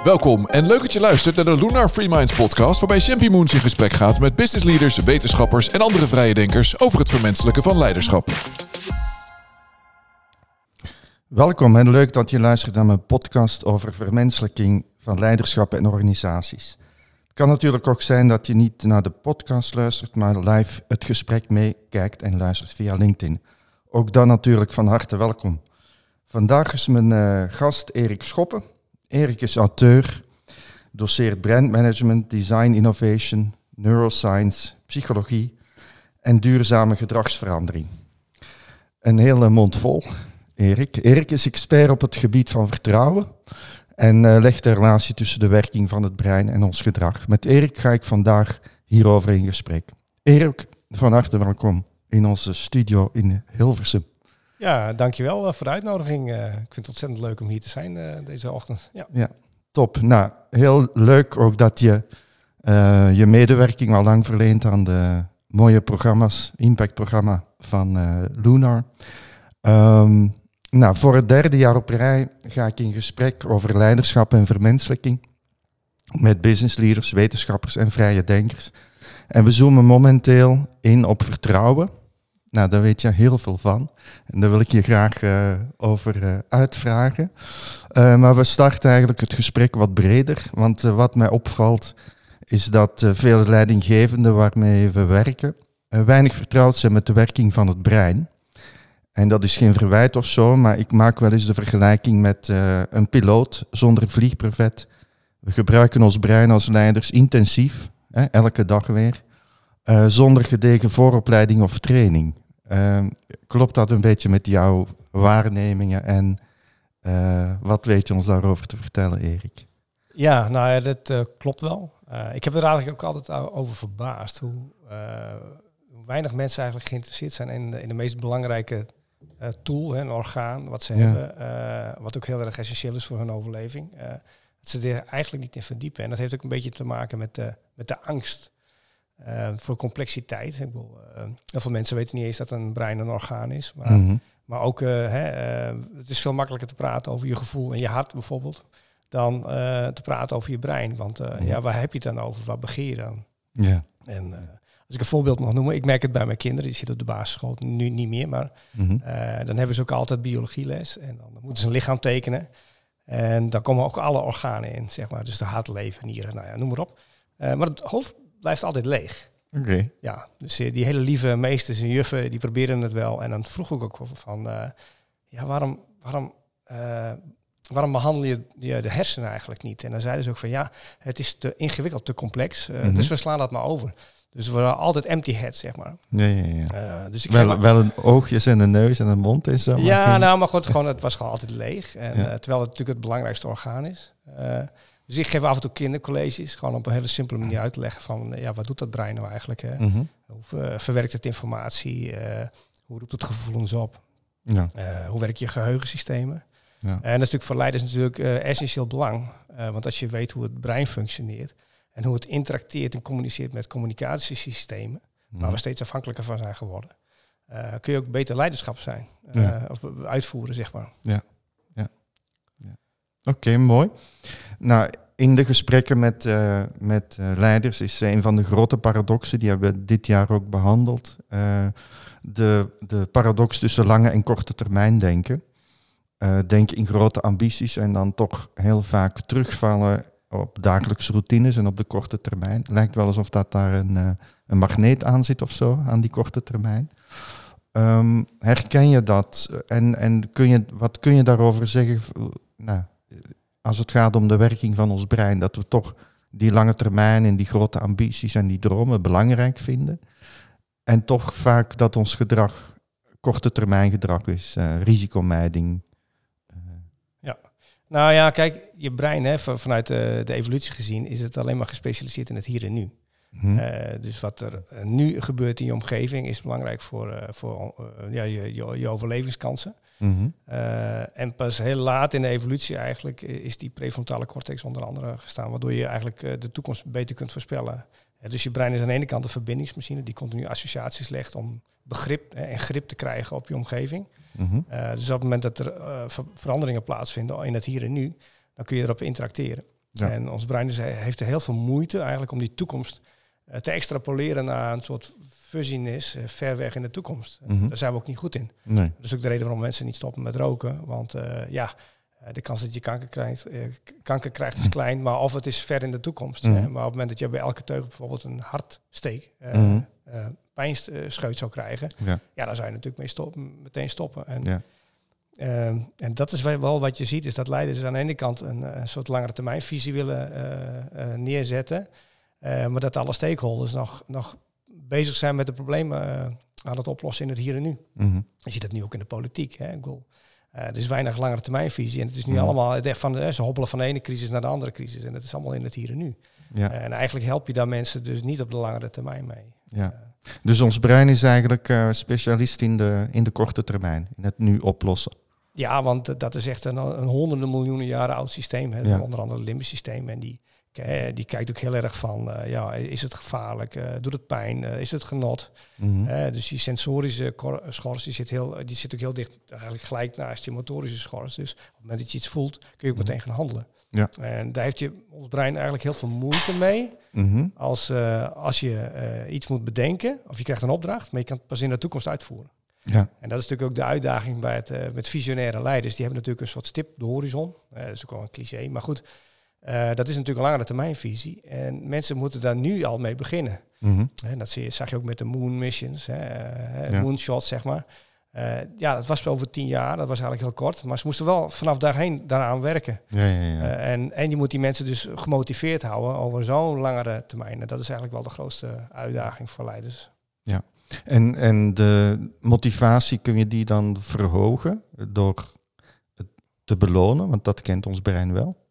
Welkom en leuk dat je luistert naar de Lunar Free Minds podcast, waarbij Champy Moons in gesprek gaat met business leaders, wetenschappers en andere vrije denkers over het vermenselijken van leiderschap. Welkom en leuk dat je luistert naar mijn podcast over vermenselijking van leiderschap en organisaties. Het kan natuurlijk ook zijn dat je niet naar de podcast luistert, maar live het gesprek meekijkt en luistert via LinkedIn. Ook dan natuurlijk van harte welkom. Vandaag is mijn uh, gast Erik Schoppen. Erik is auteur, doseert brandmanagement, design innovation, neuroscience, psychologie en duurzame gedragsverandering. Een hele mond vol, Erik. Erik is expert op het gebied van vertrouwen en uh, legt de relatie tussen de werking van het brein en ons gedrag. Met Erik ga ik vandaag hierover in gesprek. Erik, van harte welkom in onze studio in Hilversum. Ja, dankjewel uh, voor de uitnodiging. Uh, ik vind het ontzettend leuk om hier te zijn uh, deze ochtend. Ja. ja, top. Nou, heel leuk ook dat je je medewerking al lang verleent aan de mooie programma's, impactprogramma van Lunar. Um, nou, voor het derde jaar op rij ga ik in gesprek over leiderschap en vermenselijking met business leaders, wetenschappers en vrije denkers. En we zoomen momenteel in op vertrouwen. Nou, daar weet je heel veel van. En daar wil ik je graag uh, over uh, uitvragen. Uh, maar we starten eigenlijk het gesprek wat breder. Want wat mij opvalt is dat veel leidinggevenden waarmee we werken weinig vertrouwd zijn met de werking van het brein. En dat is geen verwijt of zo, maar ik maak wel eens de vergelijking met een piloot zonder vliegprevet. We gebruiken ons brein als leiders intensief, hè, elke dag weer, zonder gedegen vooropleiding of training. Uh, klopt dat een beetje met jouw waarnemingen en uh, wat weet je ons daarover te vertellen, Erik? Ja, nou ja, dat uh, klopt wel. Uh, ik heb er eigenlijk ook altijd over verbaasd hoe, weinig mensen eigenlijk geïnteresseerd zijn in de, in de meest belangrijke tool, hè, een orgaan, wat ze ja. hebben, wat ook heel erg essentieel is voor hun overleving. dat ze er eigenlijk niet in verdiepen. En dat heeft ook een beetje te maken met de, met de angst uh, voor complexiteit. Ik bedoel, uh, heel veel mensen weten niet eens dat een brein een orgaan is. Maar, mm -hmm. maar ook, uh, hè, het is veel makkelijker te praten over je gevoel en je hart bijvoorbeeld, dan te praten over je brein. Want mm -hmm. ja, waar heb je het dan over? Waar begin je dan? Ja. En als ik een voorbeeld mag noemen, ik merk het bij mijn kinderen, die zitten op de basisschool, nu niet meer, maar mm -hmm. dan hebben ze ook altijd biologieles en dan moeten ze een lichaam tekenen. En dan komen ook alle organen in, zeg maar. Dus de hart, lever, nieren, nou ja, noem maar op. maar het hoofd blijft altijd leeg. Oké. Okay. Ja, dus die hele lieve meesters en juffen, die proberen het wel. En dan vroeg ik ook van, uh, ja, waarom, waarom, uh, waarom behandel je de hersenen eigenlijk niet? En dan zeiden ze ook van, ja, het is te ingewikkeld, te complex, uh, mm -hmm. dus we slaan dat maar over. Dus we waren altijd empty head, zeg maar. Ja, ja, ja. dus ik wel, wel een oogjes en een neus en een mond en zo. Ja, geen... nou, maar goed, gewoon, het was gewoon altijd leeg. En, ja. terwijl het natuurlijk het belangrijkste orgaan is. Dus ik geef af en toe kindercolleges, gewoon op een hele simpele manier uit te leggen van, ja, wat doet dat brein nou eigenlijk? Hè? Mm -hmm. Hoe uh, verwerkt het informatie? Uh, hoe roept het gevoelens op? Ja. Uh, hoe werken je geheugensystemen? Ja. En dat is natuurlijk voor leiders natuurlijk essentieel belang. want als je weet hoe het brein functioneert en hoe het interacteert en communiceert met communicatiesystemen, mm -hmm. waar we steeds afhankelijker van zijn geworden, kun je ook beter leiderschap zijn. Ja. Of uitvoeren, zeg maar. Ja. Oké, mooi. Nou, in de gesprekken met, uh, met uh, leiders is een van de grote paradoxen, die hebben we dit jaar ook behandeld, uh, de, de paradox tussen lange en korte termijn denken. denken in grote ambities en dan toch heel vaak terugvallen op dagelijkse routines en op de korte termijn. Lijkt wel alsof dat daar een, een magneet aan zit of zo, aan die korte termijn. Um, herken je dat en, en kun je, wat kun je daarover zeggen? Nou, als het gaat om de werking van ons brein, dat we toch die lange termijn en die grote ambities en die dromen belangrijk vinden. En toch vaak dat ons gedrag korte termijn gedrag is, uh, risicomijding. Ja, nou ja, kijk, je brein, hè, vanuit de, de evolutie gezien, is het alleen maar gespecialiseerd in het hier en nu. Hm. Uh, dus wat er nu gebeurt in je omgeving is belangrijk voor, voor ja, je, je, je overlevingskansen. Mm -hmm. uh, en pas heel laat in de evolutie eigenlijk is die prefrontale cortex onder andere gestaan, waardoor je eigenlijk uh, de toekomst beter kunt voorspellen. Dus je brein is aan de ene kant een verbindingsmachine die continu associaties legt om begrip en grip te krijgen op je omgeving. Mm -hmm. dus op het moment dat er ver veranderingen plaatsvinden in het hier en nu, dan kun je erop interacteren. Ja. En ons brein heeft er heel veel moeite eigenlijk om die toekomst eh, te extrapoleren naar een soort fuzziness uh, ver weg in de toekomst. Mhm. Daar zijn we ook niet goed in. Nee. Dat is ook de reden waarom mensen niet stoppen met roken. Want eh, ja, eh, de kans dat je kanker krijgt, eh, kanker krijgt is klein, maar of het is ver in de toekomst. Mhm. hè. Maar op het moment dat je bij elke teug bijvoorbeeld een hartsteek, eh Mhm. eh, pijnscheut zou krijgen, Ja. ja, dan zou je natuurlijk mee stoppen, meteen stoppen. En, Ja. ehm, en dat is wel- wat je ziet, is dat leiders aan de ene kant een, een soort langere termijn visie willen eh, eh, neerzetten, eh, maar dat alle stakeholders nog, nog bezig zijn met de problemen eh, aan het oplossen in het hier en nu. Mhm. Je ziet dat nu ook in de politiek. Hè? Ik bedoel, eh, er is weinig langere termijnvisie. En het is nu Mhm. allemaal het echt van de, ze hobbelen van de ene crisis naar de andere crisis. En het is allemaal in het hier en nu. Ja. En eigenlijk help je daar mensen dus niet op de langere termijn mee. Ja. Dus ons brein is eigenlijk eh, specialist in de, in de korte termijn, in het nu oplossen. Ja, want eh, dat is echt een, een honderden miljoenen jaren oud systeem. Hè? Ja. Onder andere het limbisch systeem. En die, eh, die kijkt ook heel erg van, eh, ja, is het gevaarlijk? Eh, doet het pijn? Eh, is het genot? Mhm. Eh, dus die sensorische schors die zit, heel, die zit ook heel dicht, eigenlijk gelijk naast je motorische schors. Dus op het moment dat je iets voelt, kun je ook Mhm. meteen gaan handelen. Ja. En daar heeft je, ons brein eigenlijk heel veel moeite mee. Mhm. Als, eh, als je eh, iets moet bedenken, of je krijgt een opdracht, maar je kan het pas in de toekomst uitvoeren. Ja. En dat is natuurlijk ook de uitdaging bij het, eh, met visionaire leiders. Die hebben natuurlijk een soort stip, de horizon. Eh, dat is ook wel een cliché, maar goed. Eh, dat is natuurlijk een langere termijnvisie. En mensen moeten daar nu al mee beginnen. Mhm. Hè, dat zie je, zag je ook met de moon missions, hè, eh, Ja. moonshots zeg maar. Eh, ja, dat was over tien jaar, dat was eigenlijk heel kort. Maar ze moesten wel vanaf daarheen daaraan werken. Ja, ja, ja. En, en je moet die mensen dus gemotiveerd houden over zo'n langere termijn. En dat is eigenlijk wel de grootste uitdaging voor leiders. En, en de motivatie kun je die dan verhogen door het te belonen, want dat kent ons brein wel.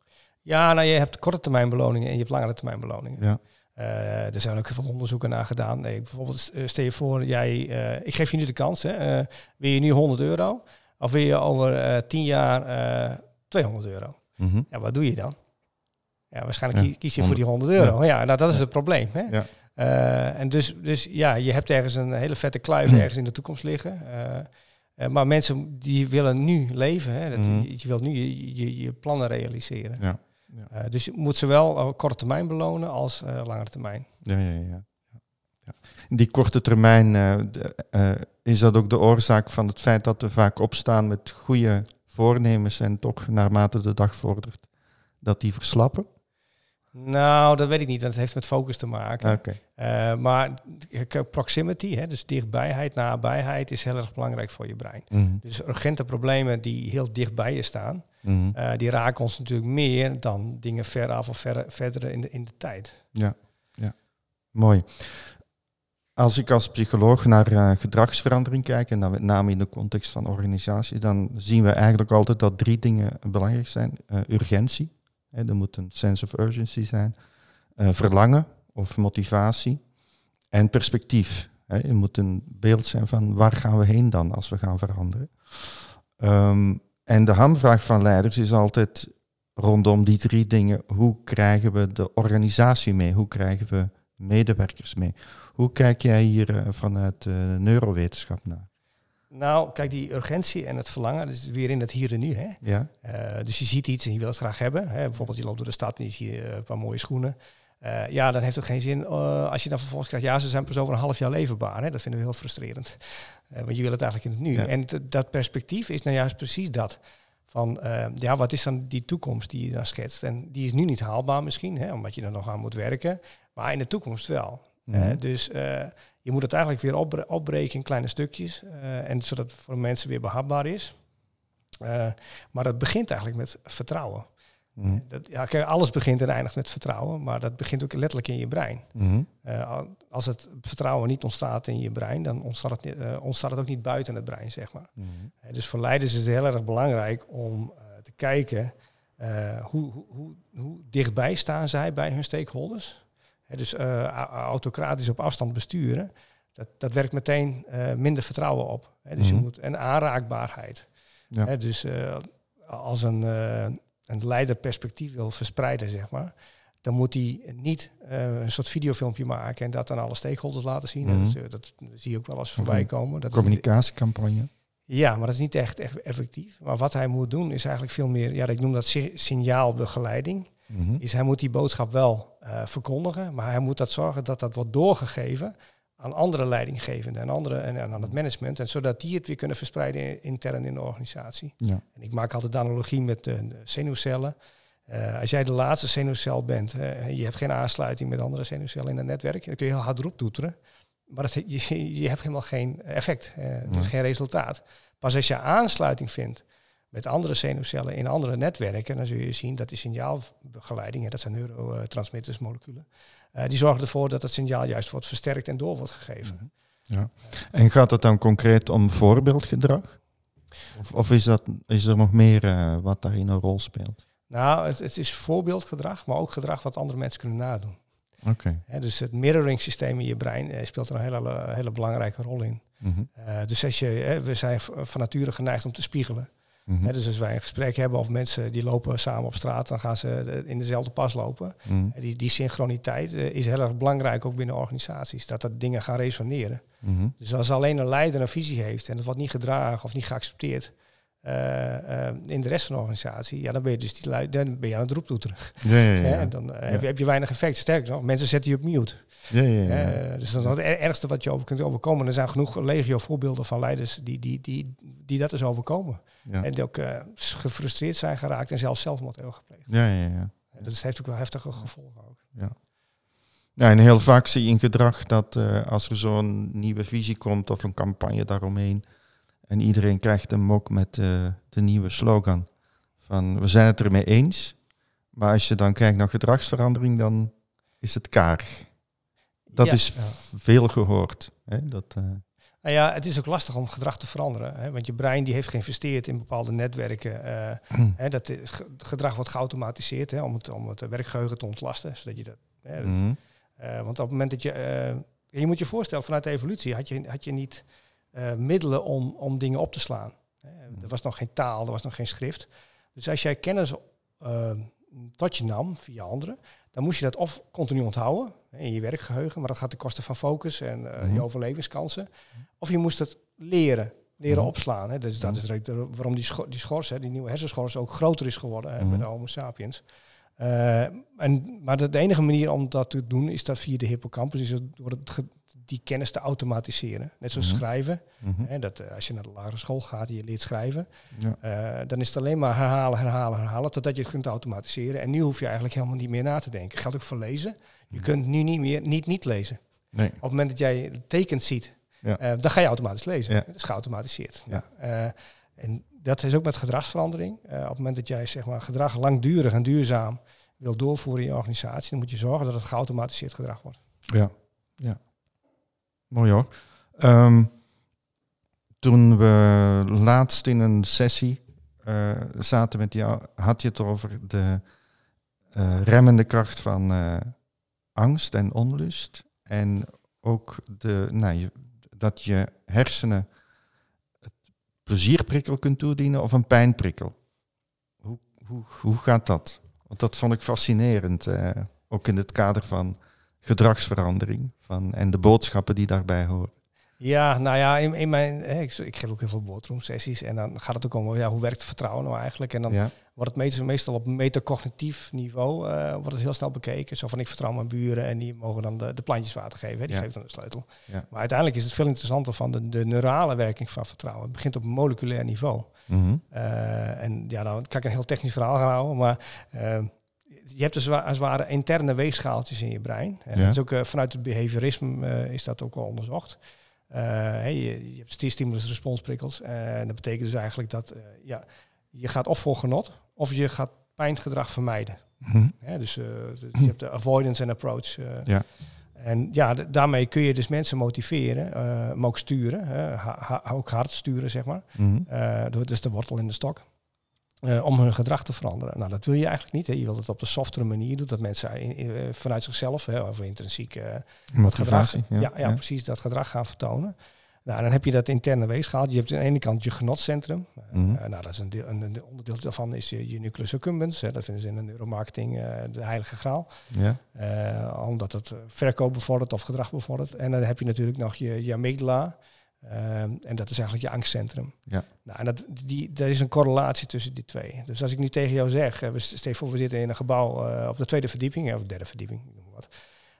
Ja, nou je hebt korte termijn beloningen en je hebt langere termijn beloningen. Ja. Eh, er zijn ook heel veel onderzoeken naar gedaan. Nee, bijvoorbeeld, eh, stel je voor, jij, eh, ik geef je nu de kans. Hè, wil je nu 100 euro? Of wil je over eh 10 jaar eh 200 euro? Mhm. Ja, wat doe je dan? Ja, waarschijnlijk Ja, kie- kies je voor die 100 euro. Ja, nou, dat is het probleem. Hè? Ja. En dus, dus ja, je hebt ergens een hele vette kluif ergens in de toekomst liggen. Maar mensen die willen nu leven. Hè? Dat, Mhm. je, je wilt nu je, je, je plannen realiseren. Ja. Ja. Eh, dus je moet zowel op korte termijn belonen als eh langere termijn. Ja, ja, ja. ja. Die korte termijn, eh, de- eh, is dat ook de oorzaak van het feit dat we vaak opstaan met goede voornemens en toch naarmate de dag vordert, dat die verslappen? Nou, dat weet ik niet. Dat heeft met focus te maken. Eh, maar proximity, hè, dus dichtbijheid, nabijheid, is heel erg belangrijk voor je brein. Mhm. Dus urgente problemen die heel dicht bij je staan, Mhm. eh, die raken ons natuurlijk meer dan dingen veraf of ver, verder in de, in de tijd. Mooi. Als ik als psycholoog naar eh, gedragsverandering kijk, en dan met name in de context van organisaties, dan zien we eigenlijk altijd dat drie dingen belangrijk zijn. Eh, urgentie, hè, er moet een sense of urgency zijn. Verlangen of motivatie. En perspectief. Hè. Er moet een beeld zijn van waar gaan we heen dan als we gaan veranderen. Ehm, en de hamvraag van leiders is altijd rondom die drie dingen. Hoe krijgen we de organisatie mee? Hoe krijgen we medewerkers mee? Hoe kijk jij hier eh, vanuit eh, neurowetenschap naar? Nou, kijk, die urgentie en het verlangen, dat is weer in het hier en nu. Hè? Ja? Eh, dus je ziet iets en je wil het graag hebben. Hè? Bijvoorbeeld je loopt door de stad en je ziet een paar mooie schoenen. Ja, dan heeft het geen zin als je dan vervolgens krijgt, ja, ze zijn pas over een half jaar leverbaar. Hè? Dat vinden we heel frustrerend. Eh, want je wil het eigenlijk in het nu. Ja. En dat perspectief is nou juist precies dat. Van, eh, ja, wat is dan die toekomst die je dan schetst? En die is nu niet haalbaar misschien, hè, omdat je er nog aan moet werken. Maar in de toekomst wel. Mhm. Eh, dus eh, je moet het eigenlijk weer opbre- opbreken in kleine stukjes. en zodat het voor mensen weer behapbaar is. Maar dat begint eigenlijk met vertrouwen. Mhm. Dat, ja, alles begint en eindigt met vertrouwen, maar dat begint ook letterlijk in je brein. Mhm. Eh, al- als het vertrouwen niet ontstaat in je brein, dan ontstaat het, eh, ontstaat het ook niet buiten het brein, zeg maar. Mhm. Dus voor leiders is het heel erg belangrijk om eh, te kijken hoe, hoe, hoe, hoe dichtbij staan zij bij hun stakeholders. Dus autocratisch op afstand besturen, dat, dat werkt meteen minder vertrouwen op. Dus je moet en aanraakbaarheid. Ja. Dus als een, een leider perspectief wil verspreiden, zeg maar, dan moet hij niet eh, een soort videofilmpje maken en dat aan alle stakeholders laten zien. Mhm. dat, eh, dat zie je ook wel eens voorbij komen. Dat Communicatiecampagne. ja, maar dat is niet echt, echt effectief. Maar wat hij moet doen is eigenlijk veel meer, ja, ik noem dat si- signaalbegeleiding. Mhm. is hij moet die boodschap wel eh, verkondigen, maar hij moet dat zorgen dat dat wordt doorgegeven aan andere leidinggevenden en, andere, en, en aan het management, en zodat die het weer kunnen verspreiden in- intern in de organisatie. Ja. En ik maak altijd de analogie met de, de zenuwcellen. Eh, als jij de laatste zenuwcel bent, eh, je hebt geen aansluiting met andere zenuwcellen in het netwerk, dan kun je heel hard erop toeteren. Maar dat, je, je hebt helemaal geen effect, eh, Nee. geen resultaat. Pas als je aansluiting vindt met andere zenuwcellen in andere netwerken, dan zul je zien dat die signaalbegeleiding, hè, dat zijn neurotransmittersmoleculen, eh, die zorgen ervoor dat het signaal juist wordt versterkt en door wordt gegeven. Ja. En gaat het dan concreet om voorbeeldgedrag? Of, of is, dat, is er nog meer eh, wat daarin een rol speelt? Nou, het, het is voorbeeldgedrag, maar ook gedrag wat andere mensen kunnen nadoen. Oké. Dus het mirroring systeem in je brein eh, speelt er een hele, hele belangrijke rol in. Mhm. Dus als je, hè, we zijn van nature geneigd om te spiegelen. Mhm. Dus als wij een gesprek hebben of mensen die lopen samen op straat, dan gaan ze eh, in dezelfde pas lopen. Mhm. Die, die synchroniteit eh, is heel erg belangrijk ook binnen organisaties, dat dat dingen gaan resoneren. Mhm. Dus als alleen een leider een visie heeft en dat wordt niet gedragen of niet geaccepteerd in de rest van de organisatie, ja, dan ben je dus die dan ben je aan het roeptoeteren. Ja, ja, ja. En dan eh, heb, je, heb je weinig effect. Sterker nog, mensen zetten je op mute. ja, ja, ja. Eh, dus dat is het er- ergste wat je over kunt overkomen. Er zijn genoeg legio voorbeelden van leiders die, die, die, die dat is overkomen. En die ook eh, gefrustreerd zijn geraakt en zelfs zelfmoord hebben gepleegd. Ja, ja, ja. Dat heeft ook wel heftige gevolgen ook. Ja, en heel vaak zie je in gedrag dat eh, als er zo'n nieuwe visie komt of een campagne daaromheen en iedereen krijgt een mok met eh, de nieuwe slogan van we zijn het ermee eens, maar als je dan kijkt naar gedragsverandering, dan is het karig. Dat Ja, is ja. veel gehoord. Hè? Dat, eh, Nou ja, het is ook lastig om gedrag te veranderen. Hè, want je brein die heeft geïnvesteerd in bepaalde netwerken. eh, hè, dat gedrag wordt geautomatiseerd hè, om, het, om het werkgeheugen te ontlasten. Zodat je dat, hè, dat- mhm. want op het moment dat je... je moet je voorstellen, vanuit de evolutie had je, had je niet eh, middelen om, om dingen op te slaan. Hè, Er was nog geen taal, er was nog geen schrift. Dus als jij kennis eh, tot je nam via anderen, dan moest je dat of continu onthouden in je werkgeheugen, maar dat gaat ten koste van focus en eh, Mhm. je overlevingskansen. Of je moest het leren, leren Mhm. opslaan. Hè. Dus dat is de reden waarom die, scho- die schors, hè, die nieuwe hersenschors, ook groter is geworden hè, Mhm. bij de Homo sapiens. Eh, en, maar de, de enige manier om dat te doen is dat via de hippocampus, is door het die kennis te automatiseren. Net zoals Mhm. schrijven. Mhm. Hè, dat, eh, als je naar de lagere school gaat en je leert schrijven, Ja. eh, dan is het alleen maar herhalen, herhalen, herhalen, totdat je het kunt automatiseren. En nu hoef je eigenlijk helemaal niet meer na te denken. Geldt ook voor lezen. Je Mhm. kunt nu niet meer niet niet lezen. Nee. Op het moment dat jij tekens ziet, Ja. eh, dan ga je automatisch lezen. Ja. Het is geautomatiseerd. Ja. En dat is ook met gedragsverandering. Op het moment dat jij zeg maar, gedrag langdurig en duurzaam wil doorvoeren in je organisatie, dan moet je zorgen dat het geautomatiseerd gedrag wordt. Ja, ja. Mooi hoor. Ehm, toen we laatst in een sessie eh, zaten met jou, had je het over de eh, remmende kracht van eh, angst en onlust. En ook de, nou, dat je hersenen het plezierprikkel kunt toedienen of een pijnprikkel. Hoe, hoe, hoe gaat dat? Want dat vond ik fascinerend, ook in het kader van gedragsverandering van, en de boodschappen die daarbij horen. Ja, nou ja, in, in mijn, hè, ik, ik geef ook heel veel boardroom-sessies en dan gaat het ook om ja, hoe werkt vertrouwen nou eigenlijk. En dan Ja, wordt het meestal, meestal op metacognitief niveau eh, wordt het heel snel bekeken. Zo van ik vertrouw mijn buren en die mogen dan de, de plantjes water geven. Hè, die Ja. geven dan de sleutel. Ja. Maar uiteindelijk is het veel interessanter van de, de neurale werking van vertrouwen. Het begint op moleculair niveau. Mhm. Eh, en ja, dan kan ik een heel technisch verhaal gaan houden, maar eh, je hebt dus als ware interne weegschaaltjes in je brein. En Ja. dat is ook, eh, vanuit het behaviorisme eh, is dat ook al onderzocht. Eh, hey, je, je hebt stimulus-responsprikkels. en dat betekent dus eigenlijk dat ja, je gaat of voor genot, of je gaat pijngedrag vermijden. Mhm. Dus, dus je hebt de avoidance en approach. Ja. En ja, d- daarmee kun je dus mensen motiveren, maar ook sturen. hè, ha- ha- ook hard sturen, zeg maar. Mhm. Dat is de wortel in de stok. Eh, om hun gedrag te veranderen. Nou, dat wil je eigenlijk niet. Hè. Je wilt het op de softere manier doen. Dat mensen in- in- eh, vanuit zichzelf, hè, of intrinsiek, eh, dat gedrag, ja, ja, precies, dat gedrag gaan vertonen. Nou, dan heb je dat interne weegschaal. Je hebt aan de ene kant je genotcentrum. Mhm. nou, dat is een, deel, een, een onderdeel daarvan is je, je nucleus accumbens. Hè. Dat vinden ze in de neuromarketing de heilige graal. Omdat het verkoop bevordert of gedrag bevordert. En dan heb je natuurlijk nog je, je amygdala. Ehm, en dat is eigenlijk je angstcentrum. Ja. Nou, en dat, die, er is een correlatie tussen die twee. Dus als ik nu tegen jou zeg, uh, we, voor we zitten in een gebouw uh, op de tweede verdieping, of derde verdieping, wat.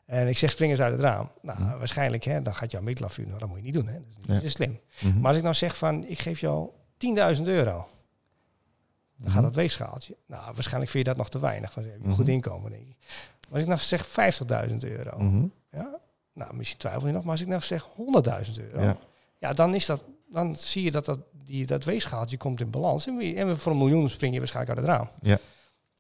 En ik zeg spring eens uit het raam. Nou, Mhm. waarschijnlijk, hè, dan gaat jouw meetlafuur, nou, dat moet je niet doen. Hè. Dat is niet Ja. zo slim. Mhm. Maar als ik nou zeg van, ik geef jou 10.000 euro, dan gaat Mhm. dat weegschaaltje. Nou, waarschijnlijk vind je dat nog te weinig. Van, je hebt een goed inkomen, denk ik. Maar als ik nou zeg 50.000 euro, ja, nou, misschien twijfel je nog, maar als ik nou zeg 100.000 euro, Ja. Ja. dan, is dat, dan zie je dat dat, die, dat weegschaaltje komt in balans. En, wie- en voor een miljoen spring je waarschijnlijk uit het raam. Ja.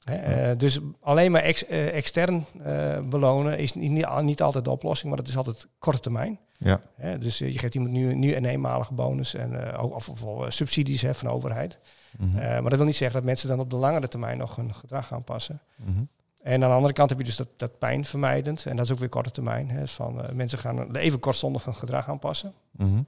Eh, dus alleen maar ex, eh, extern eh, belonen is niet, niet, altijd de oplossing, maar dat is altijd korte termijn. Ja. Dus je geeft iemand nu, nu een eenmalige bonus en, ook- of, of, of, subsidies hè, van de overheid. Mhm. Maar dat wil niet zeggen dat mensen dan op de langere termijn nog hun gedrag gaan passen. Mhm. En aan de andere kant heb je dus dat, dat pijnvermijdend. En dat is ook weer korte termijn. Hè, van, mensen gaan even kortstondig hun gedrag aanpassen. Mhm.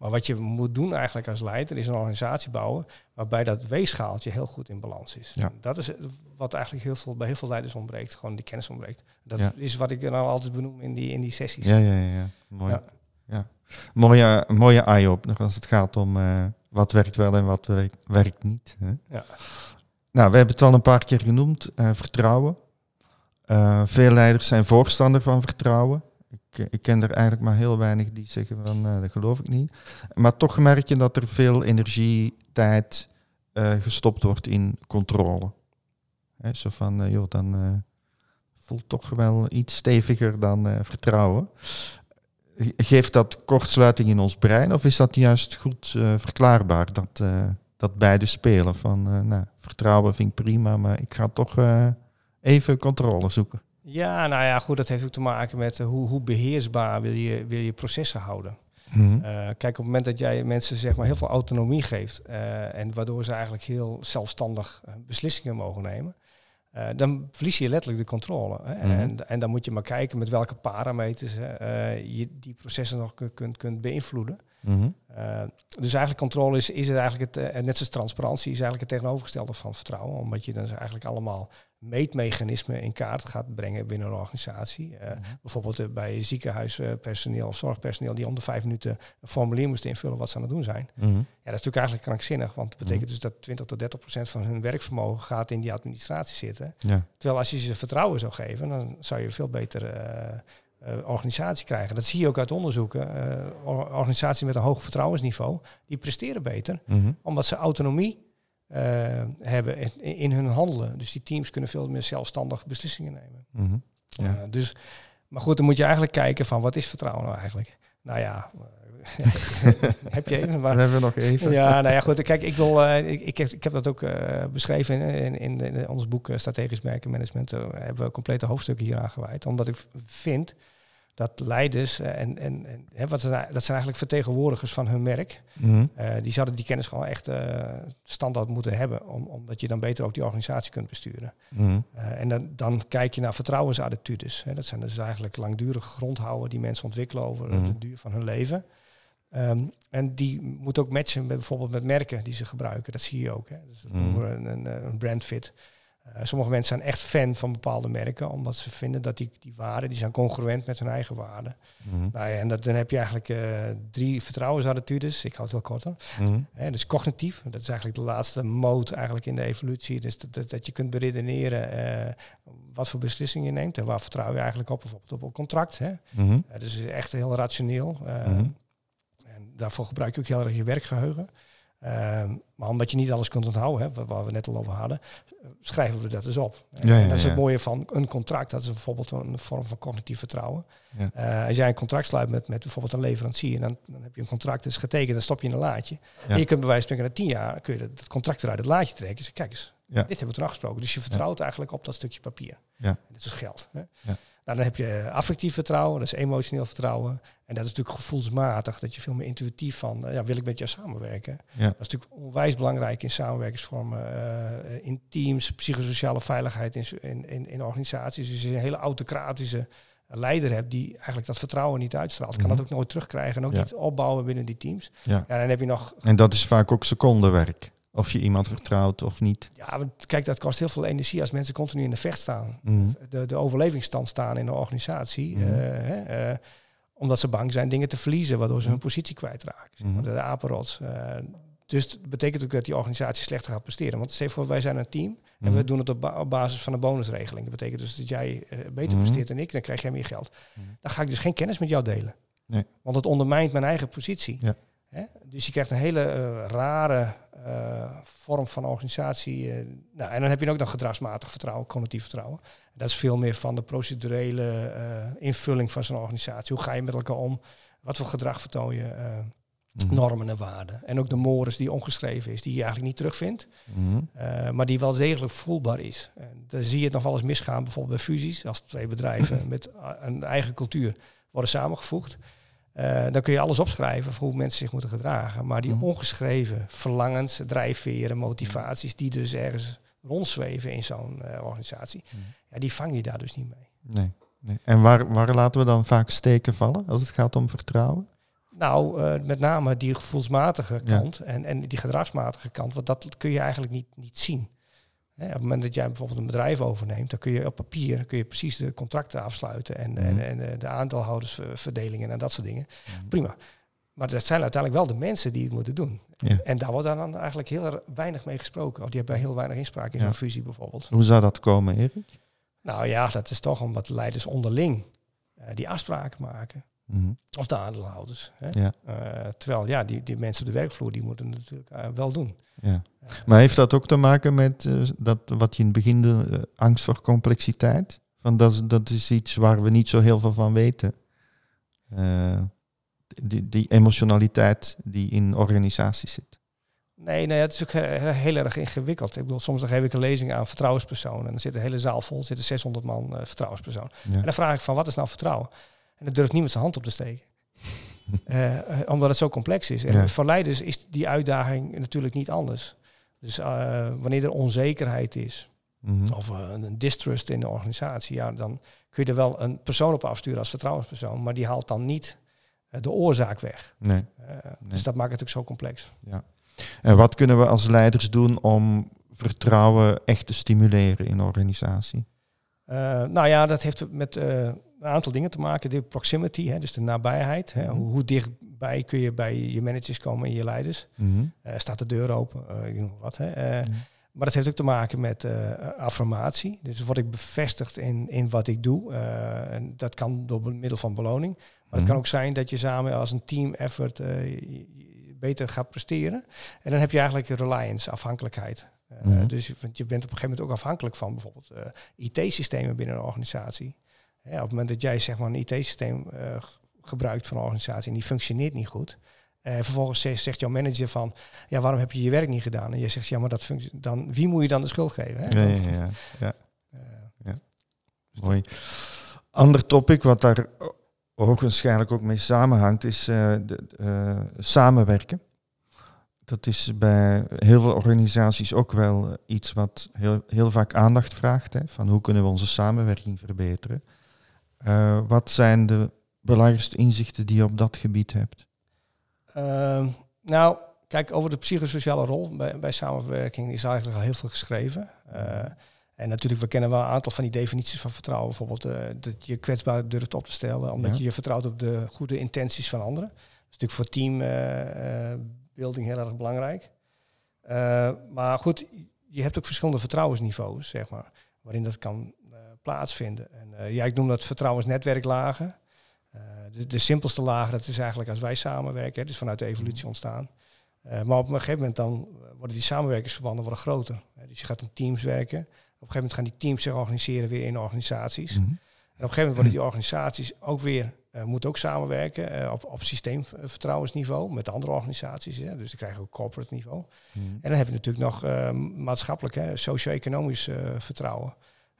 Maar wat je moet doen eigenlijk als leider is een organisatie bouwen waarbij dat weegschaaltje heel goed in balans is. Ja. Dat is wat eigenlijk heel veel, bij heel veel leiders ontbreekt, gewoon die kennis ontbreekt. Dat Ja. is wat ik dan altijd benoem in die, in die sessies. Ja, ja, ja, ja. Mooi. Ja. Ja. Mooie, mooie eye-opener als het gaat om eh, wat werkt wel en wat werkt, werkt niet. Hè? Ja. Nou, we hebben het al een paar keer genoemd, eh, vertrouwen. Eh, veel leiders zijn voorstander van vertrouwen. Ik, ik ken er eigenlijk maar heel weinig die zeggen van, eh, dat geloof ik niet. Maar toch merk je dat er veel energie, tijd eh, gestopt wordt in controle. Hè, zo van, eh, joh, dan eh, voelt toch wel iets steviger dan eh, vertrouwen. Ge- Geeft dat kortsluiting in ons brein of is dat juist goed eh, verklaarbaar dat, eh, dat beide spelen? Van eh, nou, vertrouwen vind ik prima, maar ik ga toch eh, even controle zoeken. Ja, nou ja, goed, dat heeft ook te maken met eh, hoe, hoe beheersbaar wil je, wil je processen houden. Mhm. Eh, kijk, op het moment dat jij mensen zeg maar, heel veel autonomie geeft eh, en waardoor ze eigenlijk heel zelfstandig beslissingen mogen nemen, dan verlies je letterlijk de controle. Hè? Mhm. en, en dan moet je maar kijken met welke parameters je die processen nog kun- kunt, kunt beïnvloeden. Mhm. Eh, dus eigenlijk controle is, is het eigenlijk het, eh, net zoals transparantie, is eigenlijk het tegenovergestelde van vertrouwen. Omdat je dan dus eigenlijk allemaal meetmechanismen in kaart gaat brengen binnen een organisatie. Eh, Bijvoorbeeld eh, bij ziekenhuispersoneel of zorgpersoneel die om de vijf minuten een formulier moesten invullen wat ze aan het doen zijn. Mhm. Ja, dat is natuurlijk eigenlijk krankzinnig, want dat betekent dus dat 20 tot 30 procent van hun werkvermogen gaat in die administratie zitten. Ja. Terwijl als je ze vertrouwen zou geven, dan zou je veel betere eh, eh, organisatie krijgen. Dat zie je ook uit onderzoeken. Or- organisaties met een hoog vertrouwensniveau, die presteren beter, Mhm. omdat ze autonomie eh, hebben in, in hun handelen. Dus die teams kunnen veel meer zelfstandig beslissingen nemen. Mhm. Ja. Dus, maar goed, dan moet je eigenlijk kijken van wat is vertrouwen nou eigenlijk? Nou ja, heb je even, maar Dan hebben we nog even. ja, nou ja, goed. Kijk, ik, wil, eh, ik, ik, heb, ik heb dat ook eh, beschreven in, in, in, ons boek eh, Strategisch Merkenmanagement. Hebben we complete hoofdstukken hier aan gewijd. Omdat ik vind dat leiders, en, en, en hè, wat dat zijn eigenlijk vertegenwoordigers van hun merk. Mhm. die zouden die kennis gewoon echt standaard moeten hebben. Om, omdat je dan beter ook die organisatie kunt besturen. Mhm. En dan, dan kijk je naar vertrouwensattitudes. Hè. Dat zijn dus eigenlijk langdurige grondhouden die mensen ontwikkelen over Mhm. de duur van hun leven. Ehm, en die moet ook matchen met bijvoorbeeld met merken die ze gebruiken. Dat zie je ook. Hè. Dus dat we een, een, een brandfit. Eh, sommige mensen zijn echt fan van bepaalde merken, omdat ze vinden dat die, die waarden die zijn congruent met hun eigen waarden. Mhm. Nou ja, en dat, dan heb je eigenlijk eh, drie vertrouwensattitudes. Ik hou het heel korter. Mhm. Hè, dus cognitief, dat is eigenlijk de laatste mode eigenlijk in de evolutie. Dus dat, dat, dat je kunt beredeneren eh, wat voor beslissingen je neemt en waar vertrouw je eigenlijk op, bijvoorbeeld op een contract. Hè. Eh, dus echt heel rationeel. eh, daarvoor gebruik je ook heel erg je werkgeheugen. Ehm, maar omdat je niet alles kunt onthouden, hè, waar- we net al over hadden, eh, schrijven we dat dus op. En Ja, ja, dat is het mooie van een contract. Dat is bijvoorbeeld een vorm van cognitief vertrouwen. Eh, als jij een contract sluit met, met bijvoorbeeld een leverancier, dan, dan heb je een contract, dat is getekend, dan stop je in een laadje. En je kunt bij wijze van spreken na tien jaar kun je dat, dat contract weer uit het laadje trekken. Dus kijk eens, Ja. dit hebben we toen afgesproken. Dus je vertrouwt eigenlijk op dat stukje papier. Ja. En dat is geld. Hè? Ja. Nou, dan heb je affectief vertrouwen, dat is emotioneel vertrouwen. En dat is natuurlijk gevoelsmatig, dat je veel meer intuïtief van, eh, ja, wil ik met jou samenwerken? Ja. Dat is natuurlijk onwijs belangrijk in samenwerkingsvormen, eh, in teams, psychosociale veiligheid in, in, in, in organisaties. Dus als je een hele autocratische leider hebt die eigenlijk dat vertrouwen niet uitstraalt, kan Mhm. dat ook nooit terugkrijgen en ook Ja. niet opbouwen binnen die teams. Ja. Ja, dan heb je nog En dat is vaak ook secondenwerk. Of je iemand vertrouwt of niet. Ja, want kijk, dat kost heel veel energie als mensen continu in de vecht staan. Mhm. De, de overlevingsstand staan in een organisatie. Mhm. eh, hè, eh, omdat ze bang zijn dingen te verliezen, waardoor ze hun positie kwijtraken. Zeg maar. De apenrots. Eh, dus het betekent ook dat die organisatie slechter gaat presteren. Want stel voor, wij zijn een team en we doen het op, ba- op basis van een bonusregeling. Dat betekent dus dat jij beter presteert dan ik, dan krijg jij meer geld. Dan ga ik dus geen kennis met jou delen. Nee. Want het ondermijnt mijn eigen positie. Ja. Hè? Dus je krijgt een hele eh, rare eh, vorm van organisatie. eh. nou, en dan heb je ook nog gedragsmatig vertrouwen, cognitief vertrouwen. Dat is veel meer van de procedurele invulling van zo'n organisatie. Hoe ga je met elkaar om? Wat voor gedrag vertoon je? Mhm. normen en waarden. En ook de mores die ongeschreven is, die je eigenlijk niet terugvindt, Mhm. maar die wel degelijk voelbaar is. En dan zie je het nog wel eens misgaan, bijvoorbeeld bij fusies, als twee bedrijven met een eigen cultuur worden samengevoegd. Eh, dan kun je alles opschrijven voor hoe mensen zich moeten gedragen. Maar die Mhm. ongeschreven verlangens, drijfveren, motivaties, die dus ergens rondzweven in zo'n eh, organisatie, Mhm. ja, die vang je daar dus niet mee. Nee, nee. En waar, waar laten we dan vaak steken vallen als het gaat om vertrouwen? Nou, eh, met name die gevoelsmatige Ja. kant en, en die gedragsmatige kant, want dat kun je eigenlijk niet, niet zien. Hè, op het moment dat jij bijvoorbeeld een bedrijf overneemt, dan kun je op papier kun je precies de contracten afsluiten en, Mhm. en, en eh, de aandeelhoudersverdelingen en dat soort dingen. Mhm. Prima. Maar dat zijn uiteindelijk wel de mensen die het moeten doen. Ja. En daar wordt dan eigenlijk heel weinig mee gesproken. Of die hebben heel weinig inspraak in Ja. zo'n fusie bijvoorbeeld. Hoe zou dat komen, Erik? Nou ja, dat is toch omdat leiders onderling eh, die afspraken maken. Mhm. Of de aandeelhouders. Hè? Ja. Eh, terwijl ja, die, die mensen op de werkvloer die moeten natuurlijk eh, wel doen. Ja. Maar heeft dat ook te maken met eh, dat wat je in het begin de angst voor complexiteit? Van dat, is, dat is iets waar we niet zo heel veel van weten. Die, die emotionaliteit die in organisaties zit. Nee, nee, het is ook he- heel, erg ingewikkeld. Ik bedoel, soms dan geef ik een lezing aan vertrouwenspersonen. En dan zit de hele zaal vol, zitten 600 man vertrouwenspersoon. Ja. En dan vraag ik van, wat is nou vertrouwen? En dan durft niemand zijn hand op te steken. Eh, eh, omdat het zo complex is. En Ja. voor leiders is die uitdaging natuurlijk niet anders. Dus eh, wanneer er onzekerheid is, Mhm. of een distrust in de organisatie, ja, dan kun je er wel een persoon op afsturen als vertrouwenspersoon, maar die haalt dan niet de oorzaak weg. Nee. Dus dat maakt het ook zo complex. En wat kunnen we als leiders doen om vertrouwen echt te stimuleren in een organisatie? Nou ja, dat heeft met een aantal dingen te maken. De proximity, hè, dus de nabijheid. Hè, Mhm. hoe, hoe dichtbij kun je bij je managers komen en je leiders? Mhm. Eh, staat de deur open? Maar wat. Hè. Mhm. Maar dat heeft ook te maken met affirmatie. Dus word ik bevestigd in, in wat ik doe. En dat kan door middel van beloning. Maar het Mhm. kan ook zijn dat je samen als een team effort beter gaat presteren. En dan heb je eigenlijk reliance, afhankelijkheid. Dus je- want je bent op een gegeven moment ook afhankelijk van bijvoorbeeld IT-systemen binnen een organisatie. Ja, op het moment dat jij zeg maar een IT-systeem eh, gebruikt van een organisatie en die functioneert niet goed. En vervolgens zegt, zegt jouw manager van, ja, waarom heb je je werk niet gedaan? En je zegt, ja, maar dat dan wie moet je dan de schuld geven? Hè? Ja, ja, ja. Eh, Mooi. Ander topic wat daar ogenschijnlijk ook mee samenhangt, is de, samenwerken. Dat is bij heel veel organisaties ook wel iets wat heel, heel vaak aandacht vraagt. Hè, van hoe kunnen we onze samenwerking verbeteren? Eh, wat zijn de belangrijkste inzichten die je op dat gebied hebt? Ehm, nou, kijk, over de psychosociale rol bij, bij samenwerking is eigenlijk al heel veel geschreven. Eh, en natuurlijk, we kennen wel een aantal van die definities van vertrouwen. Bijvoorbeeld eh, dat je kwetsbaar durft op te stellen, omdat Ja. je je vertrouwt op de goede intenties van anderen. Dat is natuurlijk voor teambuilding heel erg belangrijk. Maar goed, je hebt ook verschillende vertrouwensniveaus, zeg maar, waarin dat kan plaatsvinden. En eh, ja, ik noem dat vertrouwensnetwerklagen. Eh, de, de simpelste laag, dat is eigenlijk als wij samenwerken, hè, dus vanuit de evolutie ontstaan. Eh, maar op een gegeven moment dan worden die samenwerkingsverbanden worden groter. Dus je gaat in teams werken. Op een gegeven moment gaan die teams zich organiseren weer in organisaties. Mhm. En op een gegeven moment worden die organisaties ook weer, eh, moeten ook samenwerken op, op systeemvertrouwensniveau met andere organisaties. Hè. Dus dan krijgen ook corporate niveau. En dan heb je natuurlijk nog maatschappelijk, socio-economisch vertrouwen.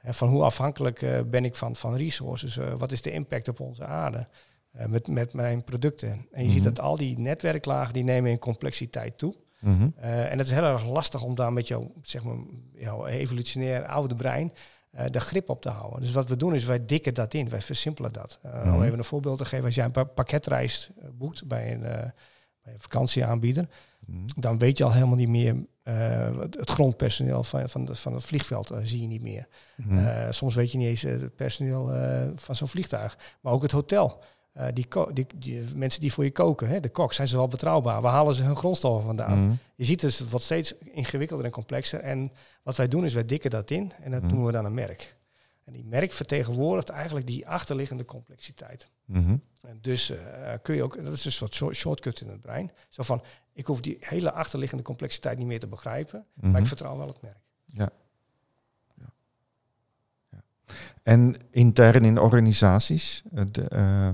Van hoe afhankelijk eh, ben ik van, van resources? eh, wat is de impact op onze aarde eh, met, met mijn producten? En je ziet Mhm. dat al die netwerklagen die nemen in complexiteit toe. Mhm. En het is heel erg lastig om daar met jouw, zeg maar, jouw evolutionair oude brein de grip op te houden. Dus wat we doen is wij dikken dat in, wij versimpelen dat. Mhm. Om even een voorbeeld te geven, als jij een pa- pakketreis boekt bij een, bij een vakantieaanbieder, Mhm. dan weet je al helemaal niet meer. Eh, het grondpersoneel van, van, de- van het vliegveld eh, zie je niet meer. Mhm. Eh, soms weet je niet eens het personeel van zo'n vliegtuig. Maar ook het hotel die, die, die mensen die voor je koken, hè, de kok, zijn ze wel betrouwbaar? Waar halen ze hun grondstoffen vandaan? Mhm. Je ziet dus het wordt steeds ingewikkelder en complexer. En wat wij doen is, wij dikken dat in en dat Mhm. noemen we dan een merk. En die merk vertegenwoordigt eigenlijk die achterliggende complexiteit. Mhm. En dus eh, kun je ook, dat is een soort short- shortcut in het brein. Zo van, ik hoef die hele achterliggende complexiteit niet meer te begrijpen, maar Mhm. ik vertrouw wel het merk. En intern in organisaties. eh, de, eh,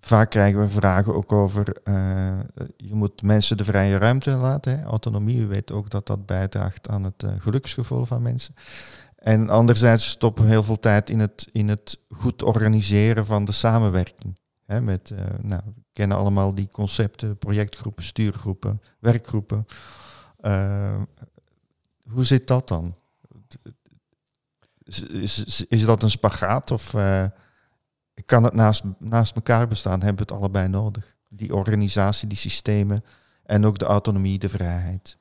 vaak krijgen we vragen ook over. eh, je moet mensen de vrije ruimte laten. Hè. Autonomie, u weet ook dat dat bijdraagt aan het eh, geluksgevoel van mensen. En anderzijds stoppen we heel veel tijd in het, in het goed organiseren van de samenwerking. Met, eh, nou, we kennen allemaal die concepten, projectgroepen, stuurgroepen, werkgroepen. Eh, hoe zit dat dan? Is, is, is dat een spagaat of eh, kan het naast, naast elkaar bestaan? Hebben we het allebei nodig? Die organisatie, die systemen en ook de autonomie, de vrijheid.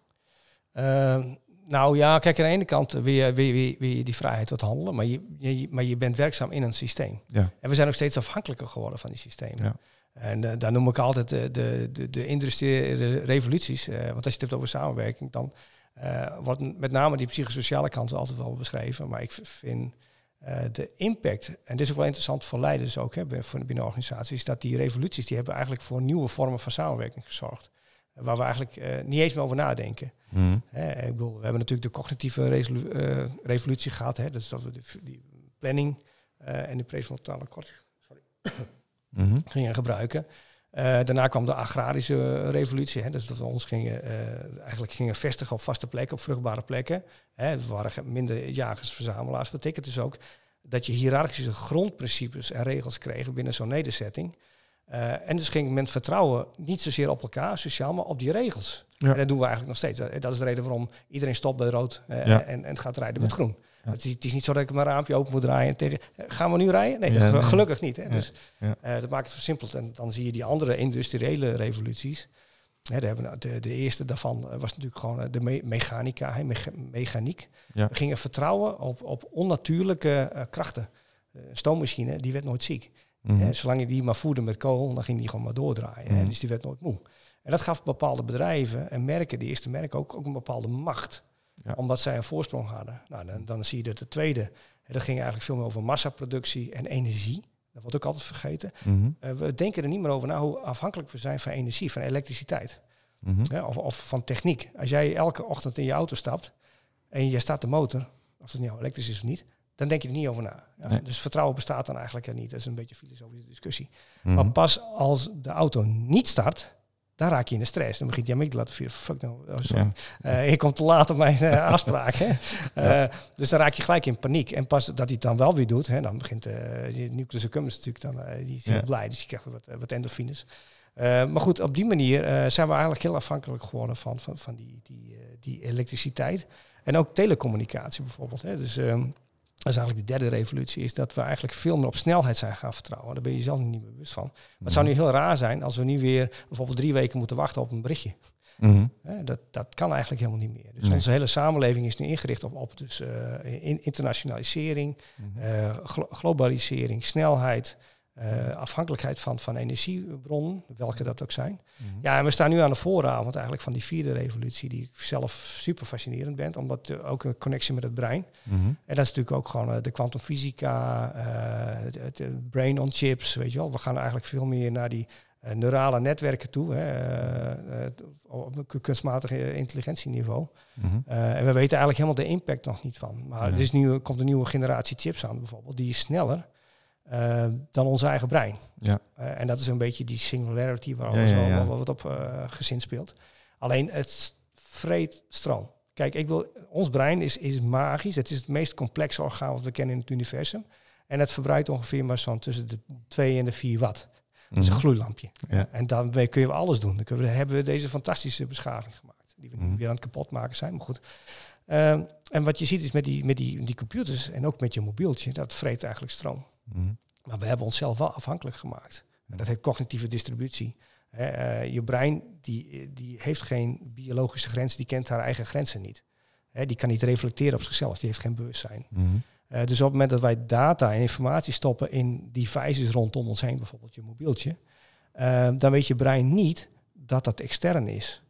Ehm, nou ja, kijk, aan de ene kant wil je, die vrijheid tot handelen, maar je, je, maar je bent werkzaam in een systeem. Ja. En we zijn ook steeds afhankelijker geworden van die systemen. Ja. En eh, daar noem ik altijd de, de, de, de industriële revoluties. eh, want als je het hebt over samenwerking, dan eh, wordt met name die psychosociale kant altijd wel beschreven. Maar ik vind de impact, en dit is ook wel interessant voor leiders ook, hè, binnen, binnen organisaties, dat die revoluties, die hebben eigenlijk voor nieuwe vormen van samenwerking gezorgd. Waar we eigenlijk eh, niet eens meer over nadenken. Hè, ik bedoel, we hebben natuurlijk de cognitieve resolu- eh, revolutie gehad. Hè, dat is dat we de, die planning eh, en de prefrontale cortex Mhm. gingen gebruiken. Daarna kwam de agrarische revolutie. Hè, dus dat we ons gingen, eigenlijk gingen vestigen op vaste plekken, op vruchtbare plekken. Hè, het waren minder jagers-verzamelaars. Dat betekent dus ook dat je hiërarchische grondprincipes en regels kreeg binnen zo'n nederzetting. Eh, en dus ging men vertrouwen niet zozeer op elkaar, sociaal, maar op die regels. Ja. En dat doen we eigenlijk nog steeds. Dat, is de reden waarom iedereen stopt bij rood eh, Ja. en, en gaat rijden Ja. met groen. Het, is, het is niet zo dat ik mijn raampje open moet draaien en tegen... eh, Gaan we nu rijden? Nee, dat- gelukkig niet. Hè? Dus dat maakt het versimpeld. En dan zie je die andere industriële revoluties. Hè, daar hebben we, de, de eerste daarvan was natuurlijk gewoon de me- mechanica, mechaniek. We gingen vertrouwen op, op onnatuurlijke krachten. Een stoommachine, die werd nooit ziek. Mhm. Hè, zolang je die maar voerde met kool, dan ging die gewoon maar doordraaien. hè, Mhm. dus die werd nooit moe. En dat gaf bepaalde bedrijven en merken, de eerste merken, ook, ook een bepaalde macht. Ja. Omdat zij een voorsprong hadden. Nou, dan, dan zie je dat de tweede, dat ging eigenlijk veel meer over massaproductie en energie. Dat wordt ook altijd vergeten. Mhm. Eh, we denken er niet meer over na hoe afhankelijk we zijn van energie, van elektriciteit. Mhm. Of, of van techniek. Als jij elke ochtend in je auto stapt en je staat de motor, of het nou elektrisch is of niet, dan denk je er niet over na. Ja, Nee. Dus vertrouwen bestaat dan eigenlijk er niet. Dat is een beetje een filosofische discussie. Mhm. Maar pas als de auto niet start, dan raak je in de stress. Dan begint je amygdala te vieren. Fuck nou, oh, sorry. Ja. Eh, ik kom te laat op mijn eh, afspraak. Hè. Ja. Eh, dus dan raak je gelijk in paniek. En pas dat hij het dan wel weer doet, hè, dan begint die nucleus accumbens natuurlijk dan, eh, die is heel Ja. blij. Dus je krijgt wat, eh, wat endorfines. Eh, maar goed, op die manier eh, zijn we eigenlijk heel afhankelijk geworden van, van, van die, die, eh, die elektriciteit. En ook telecommunicatie bijvoorbeeld. Hè. Dus ehm, dat is eigenlijk de derde revolutie, is dat we eigenlijk veel meer op snelheid zijn gaan vertrouwen. Daar ben je jezelf niet meer bewust van. Maar het zou nu heel raar zijn als we nu weer bijvoorbeeld drie weken moeten wachten op een berichtje. Mhm. Dat, dat kan eigenlijk helemaal niet meer. Dus Nee. onze hele samenleving is nu ingericht op, op dus, eh, in- internationalisering, Mhm. eh, glo- globalisering, snelheid, eh, afhankelijkheid van, van energiebronnen, welke dat ook zijn. Mhm. Ja, en we staan nu aan de vooravond eigenlijk van die vierde revolutie, die ik zelf super fascinerend ben, omdat ook een connectie met het brein. Mhm. En dat is natuurlijk ook gewoon eh, de kwantumfysica, eh, het, het, brain on chips, weet je wel. We gaan eigenlijk veel meer naar die neurale netwerken toe, hè, op een kunstmatige intelligentieniveau. Mhm. En we weten eigenlijk helemaal de impact nog niet van. Maar er is nu, komt een nieuwe generatie chips aan bijvoorbeeld, die is sneller eh, dan ons eigen brein. Ja. Eh, en dat is een beetje die singularity waar alles ja, wel, ja. wel wat op eh gezind speelt. Alleen het vreet stroom. Kijk, ik wil, ons brein is, is magisch. Het is het meest complexe orgaan wat we kennen in het universum. En het verbruikt ongeveer maar zo'n tussen de 2 en de 4 watt. Dat is een Mhm. gloeilampje. Ja. En daarmee kun je alles doen. Dan we, hebben we deze fantastische beschaving gemaakt. Die we nu Mhm. weer aan het kapotmaken zijn. Maar goed. Ehm, en wat je ziet is met die, met die, die computers en ook met je mobieltje, dat vreet eigenlijk stroom. Mhm. Maar we hebben onszelf wel afhankelijk gemaakt. En dat heet cognitieve distributie. Eh, je brein die, die heeft geen biologische grens, die kent haar eigen grenzen niet. Die kan niet reflecteren op zichzelf, die heeft geen bewustzijn. Mhm. Eh, dus op het moment dat wij data en informatie stoppen in devices rondom ons heen, bijvoorbeeld je mobieltje, eh, dan weet je brein niet dat dat extern is.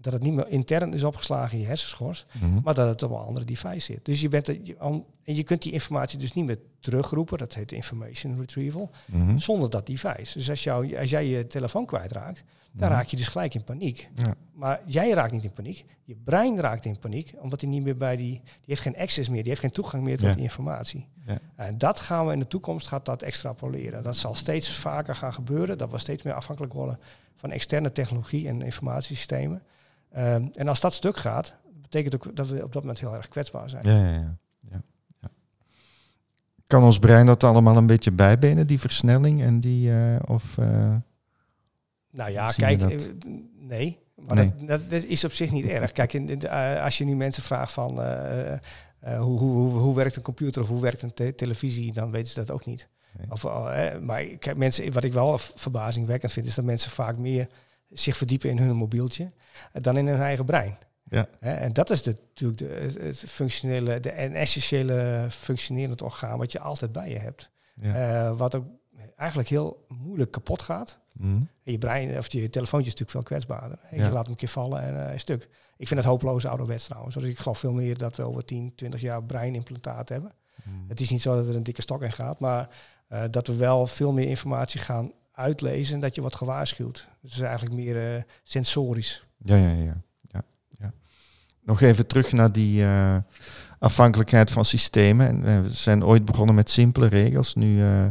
Dat het niet meer intern is opgeslagen in je hersenschors, Mhm. maar dat het op een andere device zit. Dus je, bent je, en je kunt die informatie dus niet meer terugroepen, dat heet information retrieval, Mhm. zonder dat device. Dus als, jou, als jij je telefoon kwijtraakt, dan Mhm. raak je dus gelijk in paniek. Ja. Maar jij raakt niet in paniek. Je brein raakt in paniek, omdat hij niet meer bij die... Die heeft geen access meer, die heeft geen toegang meer tot Ja. die informatie. Ja. En dat gaan we in de toekomst gaat dat extrapoleren. Dat zal steeds vaker gaan gebeuren. Dat we steeds meer afhankelijk worden van externe technologie en informatiesystemen. Ehm, en als dat stuk gaat, betekent ook dat we op dat moment heel erg kwetsbaar zijn. Ja, ja, ja. ja, ja. Kan ons brein dat allemaal een beetje bijbenen, die versnelling en die, eh, of... eh, Nou ja, kijk, eh, nee. Maar Nee. Dat, dat, dat is op zich niet erg. Kijk, in, in- als je nu mensen vraagt van hoe, hoe, hoe, werkt een computer of hoe werkt een te- televisie, dan weten ze dat ook niet. Nee. Of, maar kijk, mensen, wat ik wel verbazingwekkend vind, is dat mensen vaak meer zich verdiepen in hun mobieltje eh, dan in hun eigen brein. Ja. En dat is de, natuurlijk de, het- functionele, de, en essentiële functionerend orgaan wat je altijd bij je hebt. ja. Eh, wat ook eigenlijk heel moeilijk kapot gaat. Mhm. Je brein of je telefoontje is natuurlijk veel kwetsbaarder. En Ja. Je laat hem een keer vallen en uh, is stuk. Ik vind het hopeloos ouderwets trouwens. Dus ik geloof veel meer dat we over 10, 20 jaar breinimplantaat hebben. Mhm. Het is niet zo dat er een dikke stok in gaat, maar eh, dat we wel veel meer informatie gaan uitlezen en dat je wordt gewaarschuwd. Dus is eigenlijk meer eh, sensorisch. Ja, ja, ja, ja, ja. Nog even terug naar die eh, afhankelijkheid van systemen. En we zijn ooit begonnen met simpele regels. Nu eh,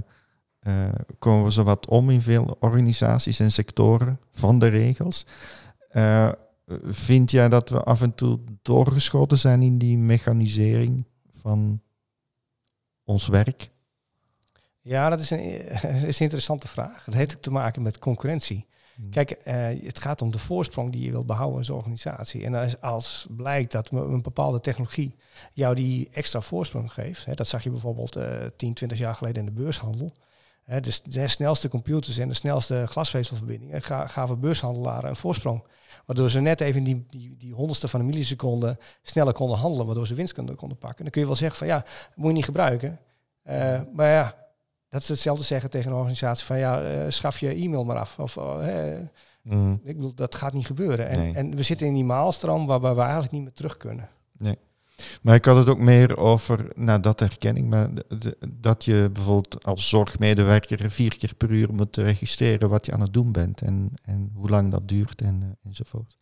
komen we zo wat om in veel organisaties en sectoren van de regels. Vind jij dat we af en toe doorgeschoten zijn in die mechanisering van ons werk? Ja, dat is een, is een interessante vraag. Dat heeft ook te maken met concurrentie. Kijk, eh, het gaat om de voorsprong die je wilt behouden als organisatie. En als, als blijkt dat een bepaalde technologie jou die extra voorsprong geeft, hè, dat zag je bijvoorbeeld eh 10, 20 jaar geleden in de beurshandel. Hè, dus de snelste computers en de snelste glasvezelverbindingen ga- gaven beurshandelaren een voorsprong. Waardoor ze net even die, die, die honderdste van een milliseconde sneller konden handelen, waardoor ze winst konden, konden pakken. Dan kun je wel zeggen van ja, moet je niet gebruiken. Eh, maar ja, dat is hetzelfde zeggen tegen een organisatie van ja, eh, schaf je e-mail maar af. Of, hè, Mhm. ik bedoel, dat gaat niet gebeuren. En, Nee. en we zitten in die maalstroom waarbij we eigenlijk niet meer terug kunnen. Maar ik had het ook meer over, nou dat herken ik, maar dat je bijvoorbeeld als zorgmedewerker vier keer per uur moet registreren wat je aan het doen bent en, en hoe lang dat duurt en, eh, enzovoort.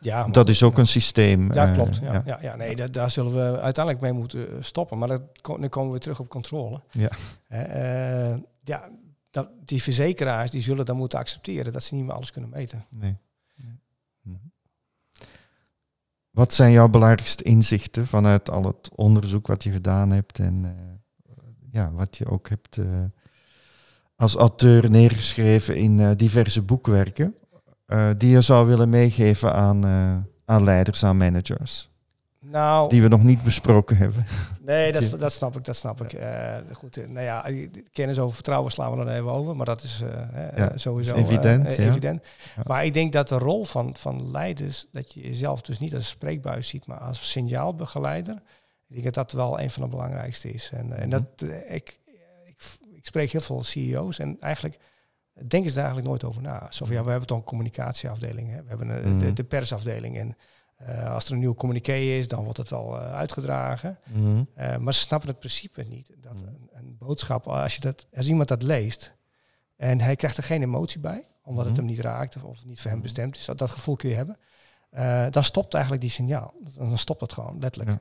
Ja, maar- Dat is ook een systeem. Ja, eh, klopt. Ja, ja. Ja, nee, da- daar zullen we uiteindelijk mee moeten eh, stoppen. Maar dat, dan komen we terug op controle. Ja. Eh, ja, dat, die verzekeraars die zullen dan moeten accepteren dat ze niet meer alles kunnen meten. Nee. Mhm. Wat zijn jouw belangrijkste inzichten vanuit al het onderzoek wat je gedaan hebt en ja, wat je ook hebt als auteur neergeschreven in diverse boekwerken, eh, die je zou willen meegeven aan, eh, aan leiders, aan managers, Nou, die we nog niet besproken hebben? nee, dat, dat snap ik. Dat snap ik. Eh, goed, nou ja, kennis over vertrouwen slaan we dan even over. Maar dat is Ja, sowieso is evident, evident. Ja. Maar ik denk dat de rol van, van leiders, dat je jezelf dus niet als spreekbuis ziet, maar als signaalbegeleider. Ik denk dat dat wel een van de belangrijkste is. En, en dat, eh, ik, ik, ik spreek heel veel CEO's en eigenlijk denken ze daar eigenlijk nooit over na. Zo van, ja, we hebben toch een communicatieafdeling, hè? we hebben een, Mhm. de, de persafdeling. En eh, als er een nieuw communiqué is, dan wordt het wel eh, uitgedragen. Eh, maar ze snappen het principe niet. Dat een, een boodschap, als, je dat, als iemand dat leest en hij krijgt er geen emotie bij, omdat het hem niet raakt of, of het niet voor hem bestemd is, dat, dat gevoel kun je hebben, eh, dan stopt eigenlijk die signaal. Dan stopt het gewoon, letterlijk. Ja.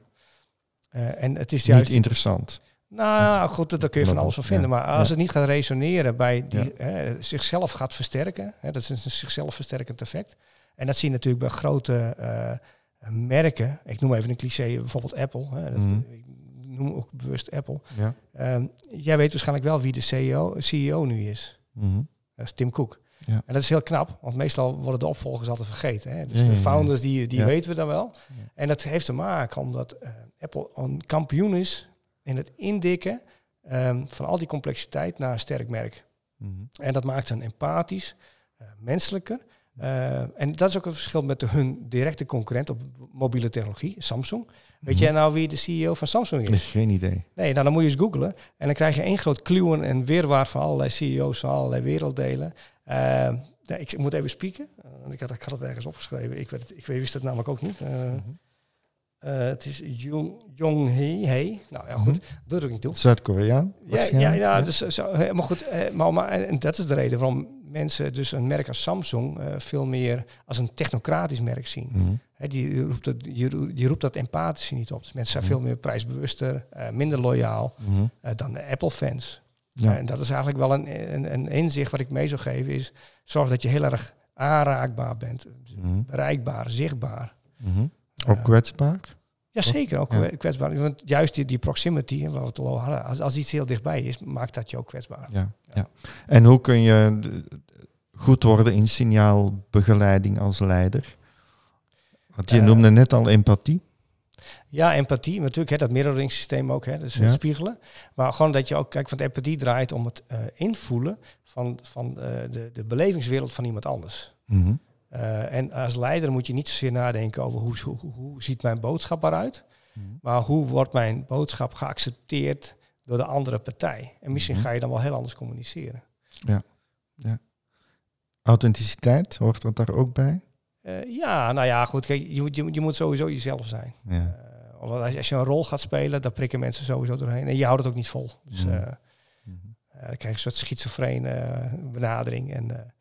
Eh, en het is juist... Niet interessant. Nou goed, daar kun je van alles van vinden. Maar als het niet gaat resoneren bij die hè, zichzelf gaat versterken, hè, dat is een zichzelf versterkend effect. En dat zie je natuurlijk bij grote eh, merken. Ik noem even een cliché, bijvoorbeeld Apple. Hè, dat, Mhm. Ik noem ook bewust Apple. Ehm, jij weet waarschijnlijk wel wie de CEO, CEO nu is. Mhm. Dat is Tim Cook. Ja. En dat is heel knap, want meestal worden de opvolgers altijd vergeten. Hè? Dus Ja, ja, de founders, die, die weten we dan wel. En dat heeft te maken omdat eh, Apple een kampioen is in het indikken ehm, van al die complexiteit naar een sterk merk. Mhm. En dat maakt hen empathisch, eh, menselijker Eh, en dat is ook het verschil met de, hun directe concurrent op mobiele technologie, Samsung. Weet Mhm. jij nou wie de CEO van Samsung is? Geen idee. Nee, nou dan moet je eens googlen. En dan krijg je één groot kluwen en weerwaar van allerlei CEO's van allerlei werelddelen. Eh, ja, ik moet even spieken. Want ik, had, ik had het ergens opgeschreven. Ik, weet het, ik wist het namelijk ook niet. Eh, eh, het is Jong, Jong Hee. Hey. Nou ja, goed. Dat doet ook niet toe. Zuid-Koreaan? Ja, ja, ja, dus eh, zo, maar goed, eh, maar, maar en dat is de reden waarom mensen dus een merk als Samsung eh, veel meer als een technocratisch merk zien. Hè, die, roept het, die, roe- die roept dat empathische niet op. Dus mensen zijn Mhm. veel meer prijsbewuster, eh, minder loyaal Mhm. eh, dan de Apple-fans. Ja. En dat is eigenlijk wel een, een, een inzicht wat ik mee zou geven, is zorg dat je heel erg aanraakbaar bent, Mhm. bereikbaar, zichtbaar. Mhm. Ook Eh, kwetsbaar? ja, zeker ook Ja. kwetsbaar. Want juist die, die proximity, waar we het al hadden, als, als iets heel dichtbij is, maakt dat je ook kwetsbaar. Ja, ja. En hoe kun je goed worden in signaalbegeleiding als leider? Want je Eh, noemde net al empathie. Ja, empathie, natuurlijk hè, dat mirroring systeem ook, hè, dus Ja. het spiegelen. Maar gewoon dat je ook, kijk, want empathie draait om het eh, invoelen van, van eh, de, de belevingswereld van iemand anders. Mhm. Eh, en als leider moet je niet zozeer nadenken over hoe, hoe, hoe ziet mijn boodschap eruit, Mhm. maar hoe wordt mijn boodschap geaccepteerd door de andere partij. En misschien Mhm. ga je dan wel heel anders communiceren. Authenticiteit, hoort dat daar ook bij? Eh, ja, nou ja, goed, kijk, je, moet- je, moet- je moet sowieso jezelf zijn. Ja. Eh, als, je, als je een rol gaat spelen, dan prikken mensen sowieso doorheen. En je houdt het ook niet vol. Dus Mhm. dan krijg je een soort schizofrene benadering. En,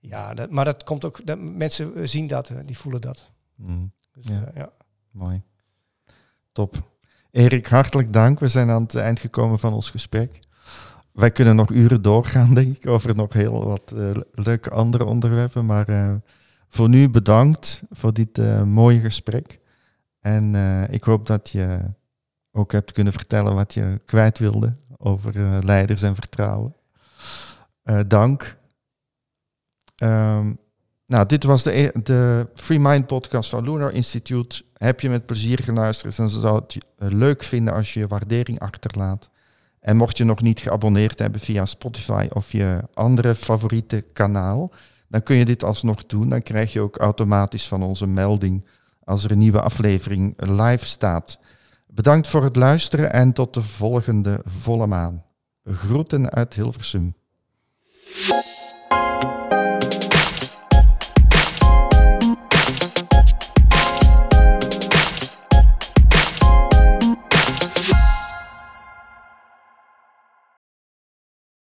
ja, dat, maar dat komt ook, dat, mensen eh, zien dat, eh, die voelen dat. Mhm. Dus, Ja. eh, ja. Mooi. Top. Erik, hartelijk dank. We zijn aan het eind gekomen van ons gesprek. Wij kunnen nog uren doorgaan, denk ik, over nog heel wat leuke andere onderwerpen. Maar voor nu bedankt voor dit mooie gesprek. En ik hoop dat je ook hebt kunnen vertellen wat je kwijt wilde over leiders en vertrouwen. Dank. Ehm, nou, dit was de, e- de Free Mind podcast van Lunar Institute. Heb je met plezier geluisterd en zou het eh, leuk vinden als je je waardering achterlaat. En mocht je nog niet geabonneerd hebben via Spotify of je andere favoriete kanaal, dan kun je dit alsnog doen. Dan krijg je ook automatisch van onze melding als er een nieuwe aflevering live staat. Bedankt voor het luisteren en tot de volgende volle maan. Groeten uit Hilversum.